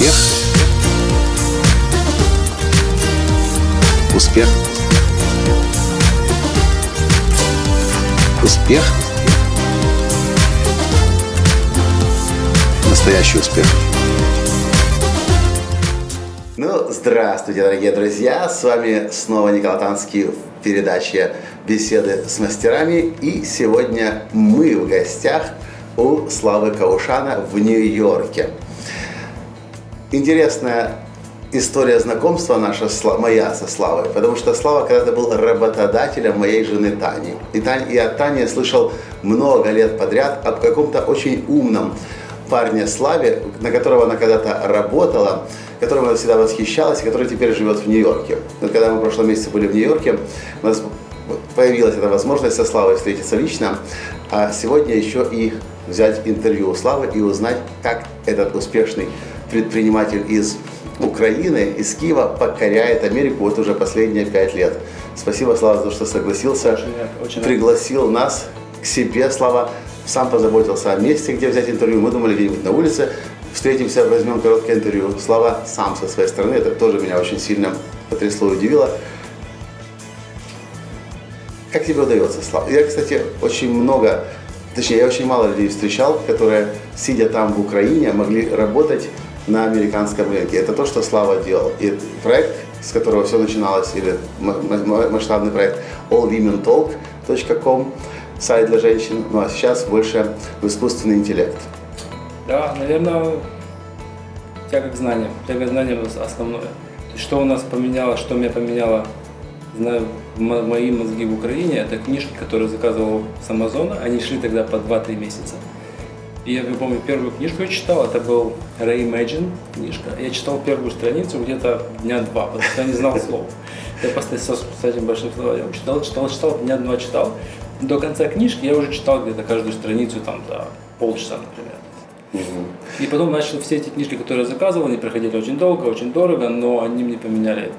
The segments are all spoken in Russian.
Успех. Успех. Успех. Настоящий успех. Ну, здравствуйте, дорогие друзья! С вами снова Николай Танский в передаче «Беседы с мастерами». И сегодня мы в гостях у Славы Каушана в Нью-Йорке. Интересная история знакомства наша, моя со Славой, потому что Слава когда-то был работодателем моей жены Тани. И, Тань, и от Тани я слышал много лет подряд об каком-то очень умном парне Славе, на которого она когда-то работала, которым она всегда восхищалась, и который теперь живет в Нью-Йорке. Вот когда мы в прошлом месяце были в Нью-Йорке, у нас появилась эта возможность со Славой встретиться лично, а сегодня еще и взять интервью у Славы и узнать, как этот успешный предприниматель из Украины, из Киева покоряет Америку вот уже последние пять лет. Спасибо, Слава, за то, что согласился, очень, очень пригласил рад. нас к себе, Слава, сам позаботился о месте, где взять интервью. Мы думали где-нибудь на улице, встретимся, возьмем короткое интервью. Слава сам со своей стороны, это тоже меня очень сильно потрясло и удивило. Как тебе удается, Слава? Я, кстати, очень много, точнее, я очень мало людей встречал, которые, сидя там в Украине, могли работать на американском рынке. Это то, что Слава делал. И проект, с которого все начиналось, или масштабный проект allwomentalk.com, сайт для женщин, ну а сейчас больше в искусственный интеллект. Да, наверное, тяга к знаниям. Тяга к знаниям основное. Что у нас поменяло, что меня поменяло, знаю, мои мозги в Украине, это книжки, которые заказывал с Амазона. Они шли тогда по 2-3 месяца. И я помню, первую книжку я читал, это был Ray Imagine книжка. Я читал первую страницу где-то дня два, потому что я не знал слов. Я просто с, этим большим словарем читал, читал, читал, дня два читал. До конца книжки я уже читал где-то каждую страницу там за полчаса, например. И потом начал все эти книжки, которые я заказывал, они проходили очень долго, очень дорого, но они мне поменяли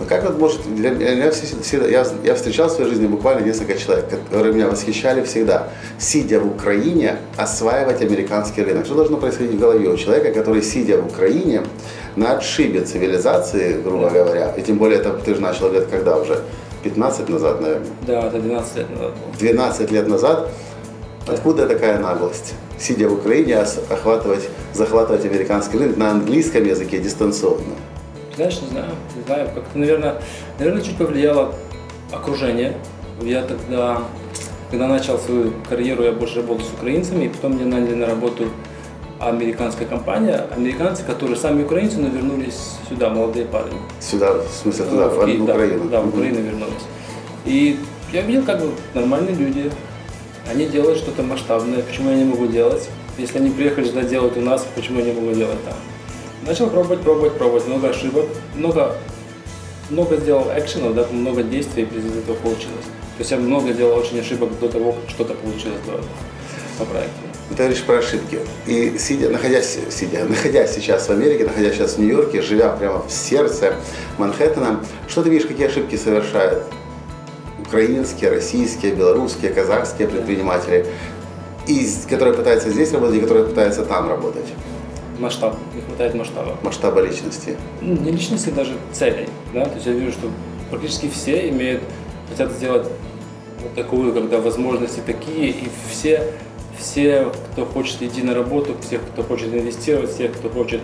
ну как вот может, для меня всегда, я, я встречал в своей жизни буквально несколько человек, которые меня восхищали всегда, сидя в Украине, осваивать американский рынок. Что должно происходить в голове у человека, который, сидя в Украине, на отшибе цивилизации, грубо говоря, и тем более это ты же начал лет когда уже? 15 назад, наверное? Да, это 12 лет назад. 12 лет назад. Откуда такая наглость? Сидя в Украине, охватывать, захватывать американский рынок на английском языке дистанционно. Знаешь, не знаю, не знаю, как-то, наверное, наверное, чуть повлияло окружение. Я тогда, когда начал свою карьеру, я больше работал с украинцами, и потом меня наняли на работу американская компания, американцы, которые сами украинцы, но вернулись сюда, молодые парни. Сюда, в смысле туда, в, в Украину? Да, в Украину вернулись. И я видел, как бы нормальные люди, они делают что-то масштабное, почему я не могу делать? Если они приехали сюда делать у нас, почему я не могу делать там? Начал пробовать, пробовать, пробовать, много ошибок, много, много сделал экшенов, да, много действий, из этого получилось. То есть я много делал очень ошибок до того, как что-то получилось до, по проекту. Ты говоришь про ошибки. И сидя, находясь, сидя, находясь сейчас в Америке, находясь сейчас в Нью-Йорке, живя прямо в сердце Манхэттена, что ты видишь, какие ошибки совершают украинские, российские, белорусские, казахские предприниматели, и, которые пытаются здесь работать и которые пытаются там работать? Масштаб, не хватает масштаба. Масштаба личности? Ну, не личности, даже целей. Да? То есть я вижу, что практически все имеют, хотят сделать вот такую, когда возможности такие, и все, все, кто хочет идти на работу, все, кто хочет инвестировать, все, кто хочет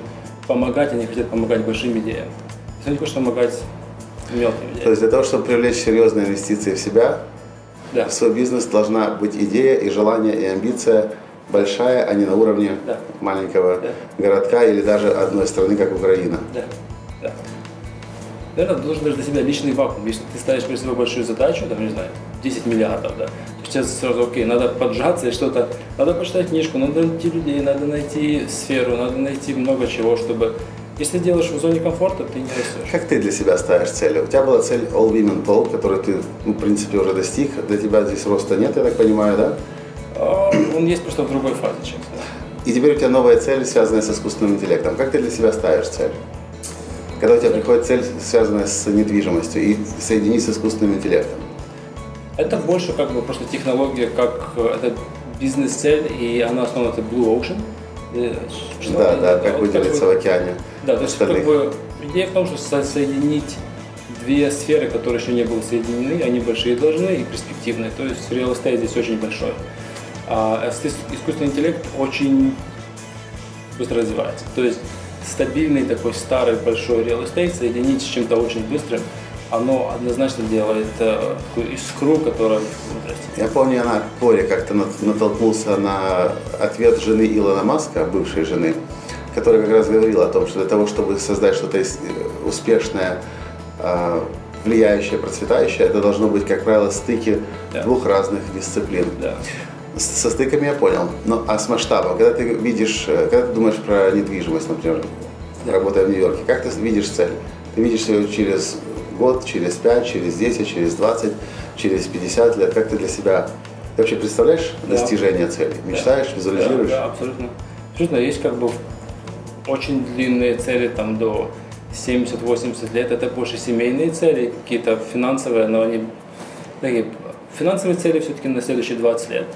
помогать, они хотят помогать большим идеям. То есть они хотят помогать мелким идеям. То есть для того, чтобы привлечь серьезные инвестиции в себя, да. в свой бизнес должна быть идея и желание и амбиция большая, а не на уровне да. маленького да. городка или даже одной страны, как Украина. Да. да. Наверное, должен даже для себя личный вакуум. Если ты ставишь перед собой большую задачу, там, не знаю, 10 миллиардов, да, то сейчас сразу, окей, надо поджаться и что-то, надо почитать книжку, надо найти людей, надо найти сферу, надо найти много чего, чтобы если делаешь в зоне комфорта, ты не растешь. Как ты для себя ставишь цели? У тебя была цель All Women Talk, которую ты, ну, в принципе, уже достиг. Для тебя здесь роста нет, я так понимаю, да? Он есть просто в другой фазе сейчас. И теперь у тебя новая цель, связанная с искусственным интеллектом. Как ты для себя ставишь цель? Когда у тебя приходит цель, связанная с недвижимостью, и соединить с искусственным интеллектом? Это больше как бы просто технология, как э, это бизнес-цель, и она основана это Blue Ocean. э, что- Да, да, как вот выделиться бы- в океане. Да, то есть как бы идея в том, что со- соединить две сферы, которые еще не были соединены, они большие должны и перспективные. То есть real estate здесь очень большой. А искус- искусственный интеллект очень быстро развивается. То есть стабильный такой старый большой real estate соединить с чем-то очень быстрым, оно однозначно делает э, такую искру, которая... Я помню, я на Коре как-то нат- натолкнулся на ответ жены Илона Маска, бывшей жены, которая как раз говорила о том, что для того, чтобы создать что-то э, успешное, э, влияющее, процветающее, это должно быть, как правило, стыки Да. двух разных дисциплин. Да. Со стыками я понял. Но а с масштабом, когда ты видишь, э, когда ты думаешь про недвижимость, например, работая в Нью-Йорке, как ты видишь цель? Ты видишь ее через год, через 5, через 10, через 20, через 50 лет. Как ты для себя ты вообще представляешь Да. достижение цели? Мечтаешь, визуализируешь? Да, да, абсолютно. Абсолютно. Есть как бы очень длинные цели там до 70-80 лет. Это больше семейные цели, какие-то финансовые, но они такие финансовые цели все-таки на следующие 20 лет.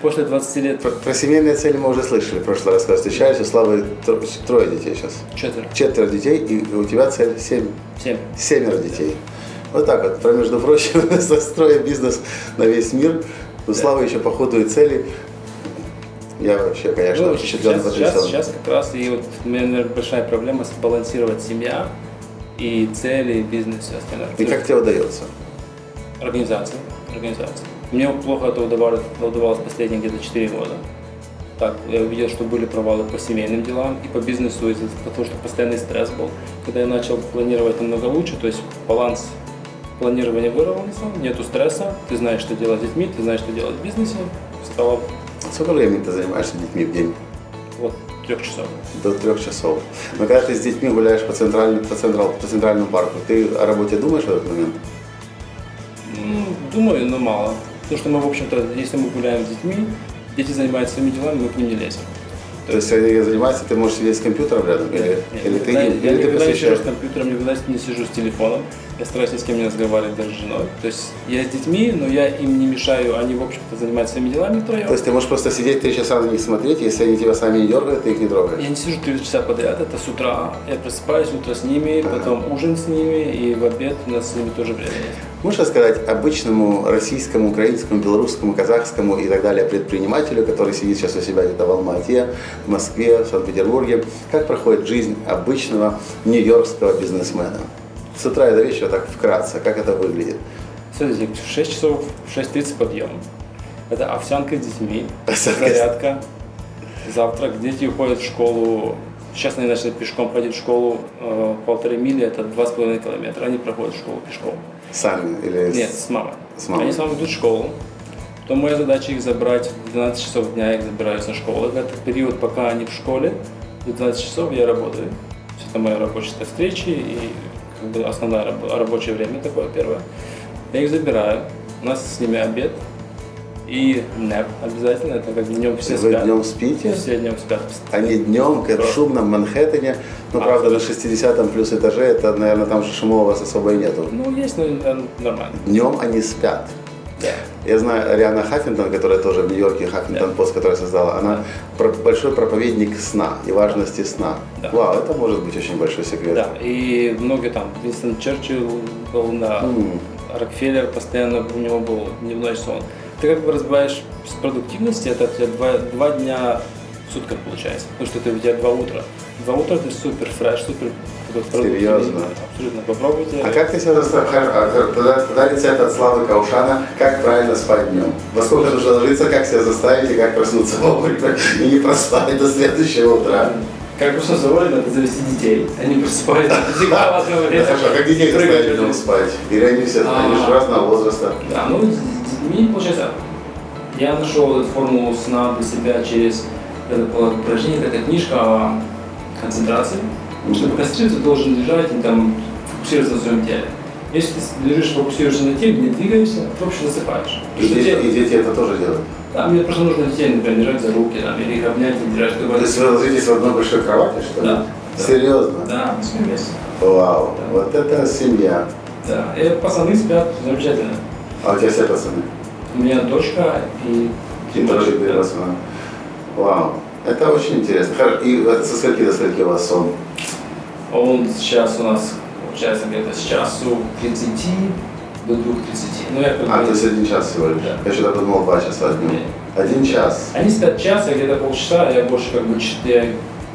После 20 лет Про, про семейные цели мы уже слышали в прошлый раз, когда встречались. У Славы тро- трое детей сейчас. четверо, Четверо детей, и у тебя цель семь. семь. Семеро детей. Вот так вот. Про, между прочим, строя бизнес на весь мир. У Славы еще по ходу и цели. Я вообще, конечно, Ну, впечатлен, сейчас, потрясен. сейчас, сейчас как раз и вот у меня, наверное, большая проблема сбалансировать семья и цели, и бизнес, все остальное. И как тебе удается? Организация. Организация. Мне плохо это удавалось, удавалось последние где-то 4 года. Так, я увидел, что были провалы по семейным делам и по бизнесу, из-за того, что постоянный стресс был. Когда я начал планировать намного лучше, то есть баланс планирования выровнялся, нету стресса, ты знаешь, что делать с детьми, ты знаешь, что делать в бизнесе, стало Сколько времени ты занимаешься детьми в день? вот трех часов. До трех часов. Но когда ты с детьми гуляешь по, центральному, по, централ- по центральному парку, ты о работе думаешь в этот момент? Ну, думаю, но мало. Потому что мы, в общем-то, если мы гуляем с детьми, дети занимаются своими делами, мы к ним не лезем. То есть, они занимаются, ты можешь сидеть с компьютером рядом? Или, Нет, или ты, я или ты никогда не сижу посвящаешь? с компьютером, никогда не сижу с телефоном. Я стараюсь ни с кем не разговаривать, даже с женой. То есть я с детьми, но я им не мешаю, они, в общем-то, занимаются своими делами втроем. То есть ты можешь просто сидеть три часа на них смотреть, если они тебя сами не дергают, ты их не трогаешь? Я не сижу три часа подряд, это с утра. Я просыпаюсь утро с ними, потом ужин с ними, и в обед у нас с ними тоже время. Можешь рассказать обычному российскому, украинскому, белорусскому, казахскому и так далее предпринимателю, который сидит сейчас у себя где-то в Алмате, в Москве, в Санкт-Петербурге, как проходит жизнь обычного нью-йоркского бизнесмена? С утра и до вечера так вкратце, как это выглядит? Смотрите, в 6 часов, в 6.30 подъем. Это овсянка с детьми, Овсянка зарядка, завтрак, дети уходят в школу. Сейчас они начали пешком ходить в школу э, полторы мили, это два с половиной километра. Они проходят школу пешком. Сами или с- Нет, с мамой. С мамой. Они с мамой идут в школу. Потом моя задача их забрать в 12 часов дня, я их забираюсь на школу. Это период, пока они в школе. До 12 часов я работаю. Есть Это моя рабочая встречи и как бы основное раб- рабочее время такое первое. Я их забираю. У нас с ними обед и нэп обязательно. Это как днем все Вы спят. днем спите? Все днем спят. Они днем, как в шумном Манхэттене, ну, А, правда, на абсолютно. 60-м плюс этаже, это, наверное, там же шума у вас особо и нету. Ну, есть, но э, нормально. Днем они спят. Я знаю Риана Хаффинтон, которая тоже в Нью-Йорке, Хаффинтон Пост, которая создала, она большой проповедник сна и важности сна. Да. Вау, это может быть очень большой секрет. Да, и многие там, Винстон Черчилль был на М. Рокфеллер, постоянно у него был дневной сон. Ты как бы разбиваешь с продуктивности, это у тебя два, два дня в сутках получается, потому что это у тебя два утра. Два утра ты супер фреш, супер. Серьезно? Абсолютно, попробуйте. А как ты себя заставляешь? Тогда, тогда рецепт от Славы Каушана, как правильно спать днем. Во сколько нужно ложиться, как себя заставить и как проснуться вовремя и не проспать до следующего утра. Как проснуться вовремя, это завести детей. Они просыпаются адекватное Да, время. Хорошо, а как детей заставить днем спать? Или они все, они же А. разного возраста. Да, ну, детьми, получается, я нашел эту формулу сна для себя через это было упражнение, такая книжка о концентрации. Чтобы концентрироваться, ты должен лежать и там фокусироваться на своем теле. Если ты лежишь, фокусируешься на теле, не двигаешься, ты вообще засыпаешь. И дети, тело- и дети это тоже делают. Да, мне просто нужно детей, например, держать за руки, там, или их обнять и держать. чтобы То есть вы ложитесь в одной большой кровати, что ли? Да. Серьезно? Да, спим вместе. Вау, Да. вот это семья. Да, и пацаны спят замечательно. А у тебя все пацаны? У меня дочка и... И две пацаны. Вау. Это очень интересно. И со скольки до скольки у вас сон? Он сейчас у нас, получается, где-то с часу 30 до 2.30. Ну, я А, бы- то есть один час всего лишь. Да. Я что-то подумал два часа днем. Нет. Один час. Они спят час, я где-то полчаса, я больше как бы я,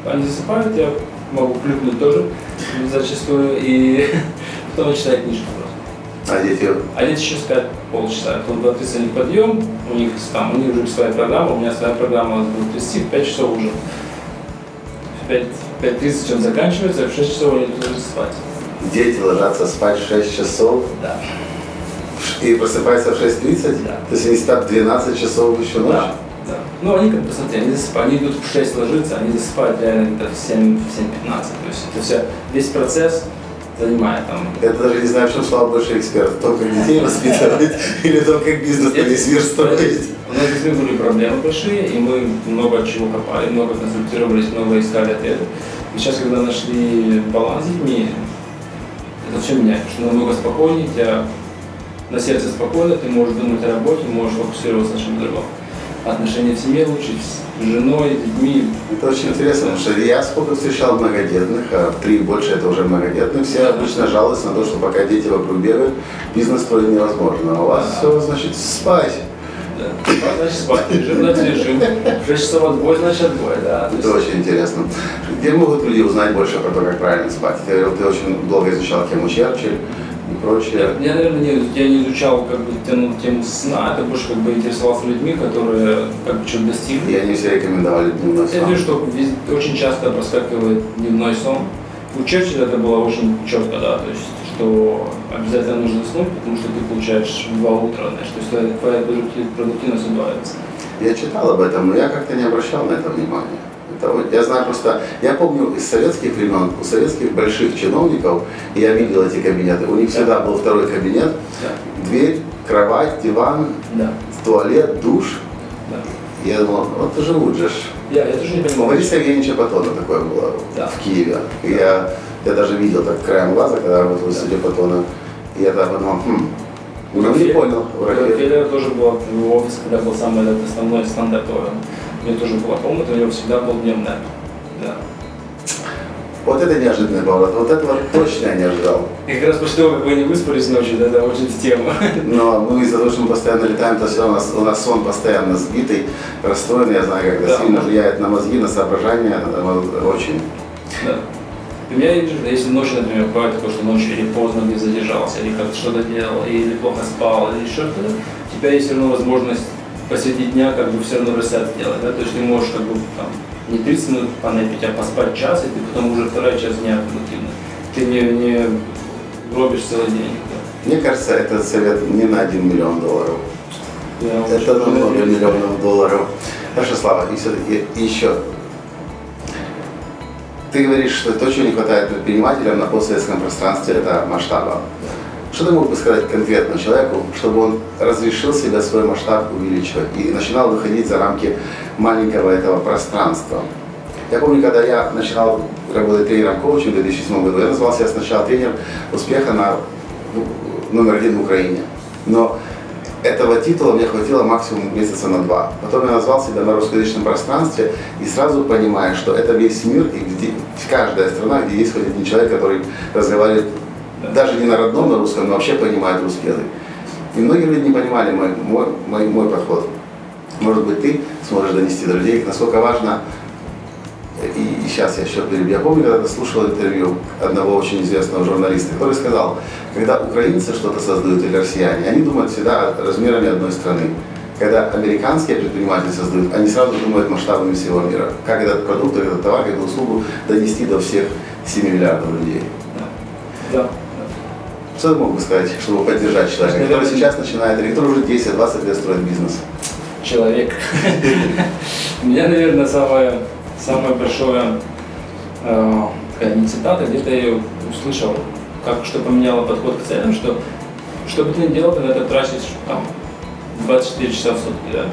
они засыпают, я могу клюкнуть тоже зачастую, и потом читаю книжку. А дети А дети еще спят полчаса. Потом 2.30 они подъем, у них там, у них уже своя программа, у меня своя программа 2.30, в 5 часов уже. В 5 5.30 он заканчивается, а в 6 часов они должны спать. Дети ложатся спать в 6 часов Да. и просыпаются в 6.30? Да. То есть они спят 12 часов еще ночью? Да, да. Ну, они как бы, смотри, они засыпают, они идут в 6 ложиться, они засыпают реально где-то в 7, в 7.15. То есть это вся, весь процесс занимает там Я даже не знаю, в чем Слава больше эксперт. Как детей воспитывать или в том, как бизнес на весь мир строить. У нас детьми были проблемы большие, и мы много чего копали, много консультировались, много искали ответы. И сейчас, когда нашли баланс с детьми, это все меняет, потому что намного спокойнее, тебя на сердце спокойно, ты можешь думать о работе, можешь фокусироваться на чем-то другом. Отношения в семье лучше, с женой, с детьми. Это очень интересно, потому что я сколько встречал многодетных, а три больше это уже многодетных, все обычно жалуются на то, что пока дети вокруг бегают, бизнес строить невозможно. А у вас все, значит, спать. Да. Спать, значит спать, режим значит режим. 6 часов отбой, значит отбой, да. То Это есть- очень интересно. Где могут люди узнать больше про то, как правильно спать? Ты ты очень долго изучал тему Черчилль прочее. Я, наверное, не, я не изучал как бы тему, тему сна, это больше как бы интересовался людьми, которые как бы чего достигли. И они все рекомендовали дневной Я сон. вижу, что очень часто проскакивает дневной сон. У Черчилля это было очень четко, да, то есть, что обязательно нужно заснуть, потому что ты получаешь в два утра, знаешь, то есть твоя, твоя продуктив- продуктивность убавится. Я читал об этом, но я как-то не обращал на это внимания. Вот- я знаю просто, я помню из советских времен, у советских больших чиновников, я видел эти кабинеты, у них всегда был второй кабинет, Да, дверь, кровать, диван, да, туалет, душ. да. Я думал, вот живут же. ж. Я, я тоже не У понимал. Бориса Евгеньевича Патона такое было Да. в Киеве. И я, я даже видел так краем глаза, когда работал в студии Патона. И я тогда подумал, хм, ну не Рокфеллер- понял. У Рокфеллер. Рокфеллера тоже был его офис, когда был самый этот основной стандарт, у него тоже была комната, у него всегда был дневная. Да. Вот это неожиданный поворот. Вот этого точно я не ожидал. И как раз после того, как вы не выспались ночью, да, это очень в тему. Но мы из-за того, что мы постоянно летаем, то все у нас, у нас сон постоянно сбитый, расстроенный. Я знаю, как это Да. сильно влияет на мозги, на соображение. Очень. Да. У меня, если ночью, например, бывает такое, что ночью или поздно где задержался, или как-то что-то делал, или плохо спал, или еще что-то, у тебя есть все равно возможность посреди дня как бы все равно ресет сделать, да, то есть ты можешь как бы там не 30 минут понапить, а поспать час, и ты потом уже вторая часть дня продуктивна. Ты не, не робишь целый день. Мне кажется, этот совет не на 1 миллион долларов. Да. Я Это на много миллионов долларов. Хорошо, Слава, и все-таки еще. Ты говоришь, что то, чего не хватает предпринимателям на постсоветском пространстве, это масштаба. Что ты мог бы сказать конкретно человеку, чтобы он разрешил себе свой масштаб увеличивать и начинал выходить за рамки маленького этого пространства? Я помню, когда я начинал работать тренером коучем в 2007 году, я назвал себя сначала тренер успеха на номер один в Украине. Но этого титула мне хватило максимум месяца на два. Потом я назвал себя на русскоязычном пространстве и сразу понимаю, что это весь мир и где, каждая страна, где есть хоть один человек, который разговаривает даже не на родном, на русском, но вообще понимает русский язык. И многие люди не понимали мой, мой, мой, мой подход. Может быть, ты сможешь донести до людей, насколько важно и, и сейчас я еще перебью. Я помню, когда слушал интервью одного очень известного журналиста, который сказал, когда украинцы что-то создают или россияне, они думают всегда размерами одной страны. Когда американские предприниматели создают, они сразу думают масштабами всего мира. Как этот продукт, этот товар, эту услугу донести до всех 7 миллиардов людей. Да. Что ты мог бы сказать, чтобы поддержать человека, который сейчас начинает, или который уже 10-20 лет строит бизнес? человек. У меня, наверное, самое, самое большое э, такая не цитата, где-то я услышал, как, что поменяло подход к целям, что что бы ты ни делал, ты на это тратишь там, 24 часа в сутки, да?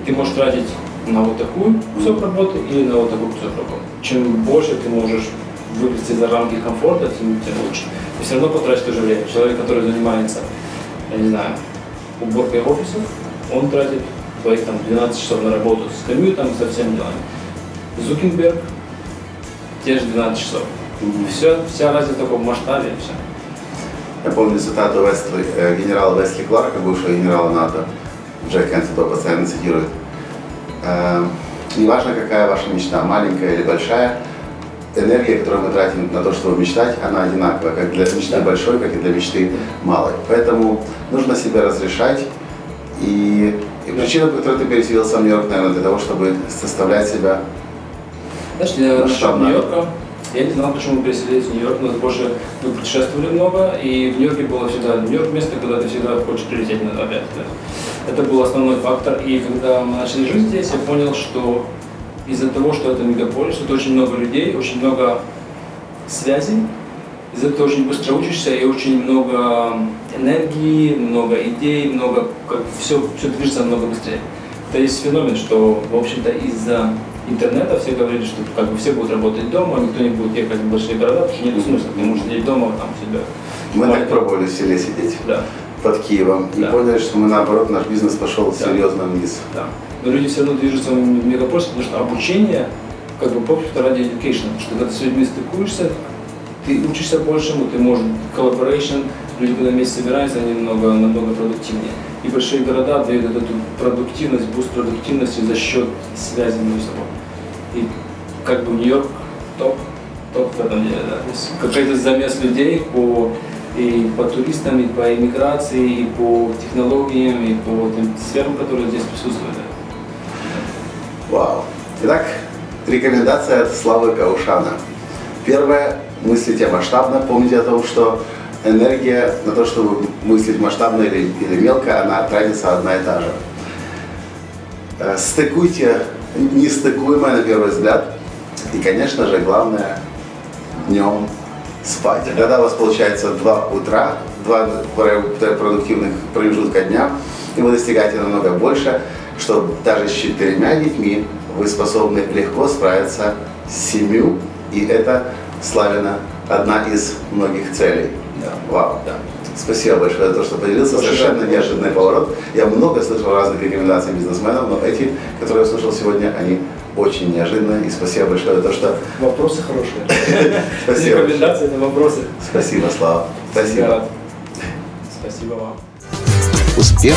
И ты можешь тратить на вот такую кусок работы или на вот такой кусок работы. Чем больше ты можешь вылезти за рамки комфорта, тем, тем лучше. Ты все равно потратишь то же время. Человек, который занимается, я не знаю, уборкой офисов, он тратит своих там 12 часов на работу с комьютом, со всем делами. Зукенберг, те же 12 часов. Все, вся разница только в масштабе и все. Я помню цитату Вестли, э, генерала Весли Кларка, бывшего генерала НАТО. Джек Энтон постоянно цитирует. Э, неважно, какая ваша мечта, маленькая или большая, энергия, которую мы тратим на то, чтобы мечтать, она одинаковая, как для мечты большой, как и для мечты малой. Поэтому нужно себе разрешать. И, и причина, по которой ты переселился в Нью-Йорк, наверное, для того, чтобы составлять себя Знаешь, я нашел Масштабно. Нью-Йорка. Я не знал, почему мы переселились в Нью-Йорк, но больше мы путешествовали много, и в Нью-Йорке было всегда Нью-Йорк место, куда ты всегда хочешь прилететь на опять. То есть Это был основной фактор. И когда мы начали жить здесь, я понял, что из-за того, что это мегаполис, тут очень много людей, очень много связей, из-за этого очень быстро учишься и очень много энергии, много идей, много, как все, все движется намного быстрее. Это есть феномен, что, в общем-то, из-за интернета все говорили, что как бы все будут работать дома, никто не будет ехать в большие города, потому что нет смысла, ты можешь сидеть дома, там себя. Мы так пробовали в селе сидеть Да, под Киевом и Да. поняли, что мы наоборот, наш бизнес пошел Да. серьезно вниз. да. Но люди все равно движутся в мегаполис, потому что обучение, как бы попросту ради education, потому что когда ты с людьми стыкуешься, ты учишься большему, ты можешь collaboration, люди когда вместе собираются, они намного, намного продуктивнее. И большие города дают эту продуктивность, буст продуктивности за счет связи между собой. И как бы Нью-Йорк топ, топ в этом деле, да. То какой-то замес людей по и по туристам, и по иммиграции, и по технологиям, и по тем сферам, которые здесь присутствуют. Вау. Итак, рекомендация от Славы Каушана. Первое. Мыслите масштабно. Помните о том, что энергия на то, чтобы мыслить масштабно или, или мелко, она тратится одна и та же. Э, Стыкуйте нестыкуемое на первый взгляд. И, конечно же, главное, днем спать. Когда у вас получается 2 утра, 2 продуктивных промежутка дня, и вы достигаете намного больше, что даже с четырьмя детьми вы способны легко справиться с семью, и это Славина одна из многих целей. Да. Вау. Да. Спасибо большое за то, что поделился. Совершенно неожиданный поворот. Я много слышал разных рекомендаций бизнесменов, но эти, которые я слышал сегодня, они очень неожиданные. И спасибо большое за то, что... Вопросы хорошие. Спасибо. Рекомендации это вопросы. Спасибо, Слава. Спасибо. Спасибо вам. Успех.